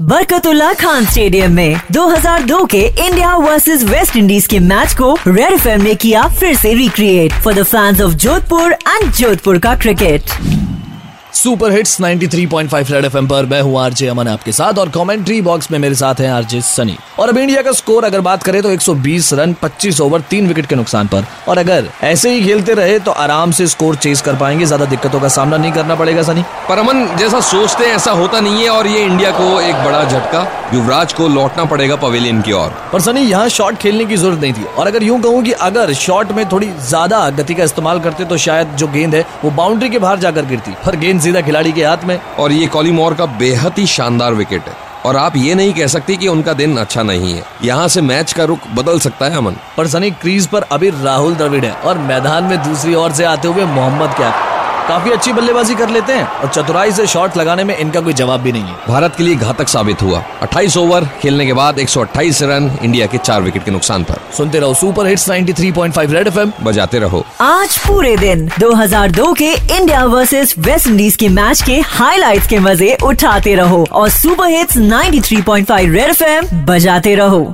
Barkatullah Khan stadium में 2002 के India versus West Indies के मैच को रेड एफ़ ने किया फिर से recreate for the fans of Jodhpur and Jodhpur का cricket super hits 93.5 Red FM पर मैं हूँ आरजे अमन आपके साथ और कमेंट्री बॉक्स में मेरे साथ हैं आरजे सनी। और अब इंडिया का स्कोर अगर बात करें तो 120 रन 25 ओवर तीन विकेट के नुकसान पर। और अगर ऐसे ही खेलते रहे तो आराम से स्कोर चेस कर पाएँगे ज़्यादा दिक्कतों का सामना नहीं करना पड़ेगा सनी। पर अमन जैसा सोचते हैं ऐसा होता नहीं है और ये इंडिया को एक बड़ा झटका। युवराज को लौटना पड़ेगा पवेलियन की ओर। पर सनी यहाँ शॉट खेलने की ज़रूरत नहीं थी। और अगर यूँ कहूँ की अगर शॉट में थोड़ी ज़्यादा गति का इस्तेमाल करते तो शायद जो गेंद है वो बाउंड्री के बाहर जाकर गिरती। पर गेंद सीधा खिलाड़ी के हाथ में। और ये कॉलीमोर का बेहद ही शानदार विकेट है। और आप ये नहीं कह सकती कि उनका दिन अच्छा नहीं है। यहाँ से मैच का रुख बदल सकता है अमन। पर सनी क्रीज पर अभी राहुल द्रविड़ है और मैदान में दूसरी ओर से आते हुए मोहम्मद कैफ। काफ़ी अच्छी बल्लेबाजी कर लेते हैं और चतुराई से शॉट लगाने में इनका कोई जवाब भी नहीं है। भारत के लिए घातक साबित हुआ। 28 ओवर खेलने के बाद 128 रन इंडिया के चार विकेट के नुकसान पर। सुनते रहो सुपर हिट्स 93.5 रेड एफएम बजाते रहो। आज पूरे दिन 2002 के इंडिया वर्सेस वेस्ट इंडीज के मैच के हाइलाइट्स के मज़े उठाते रहो और सुपर हिट्स 93.5 रेड एफएम बजाते रहो।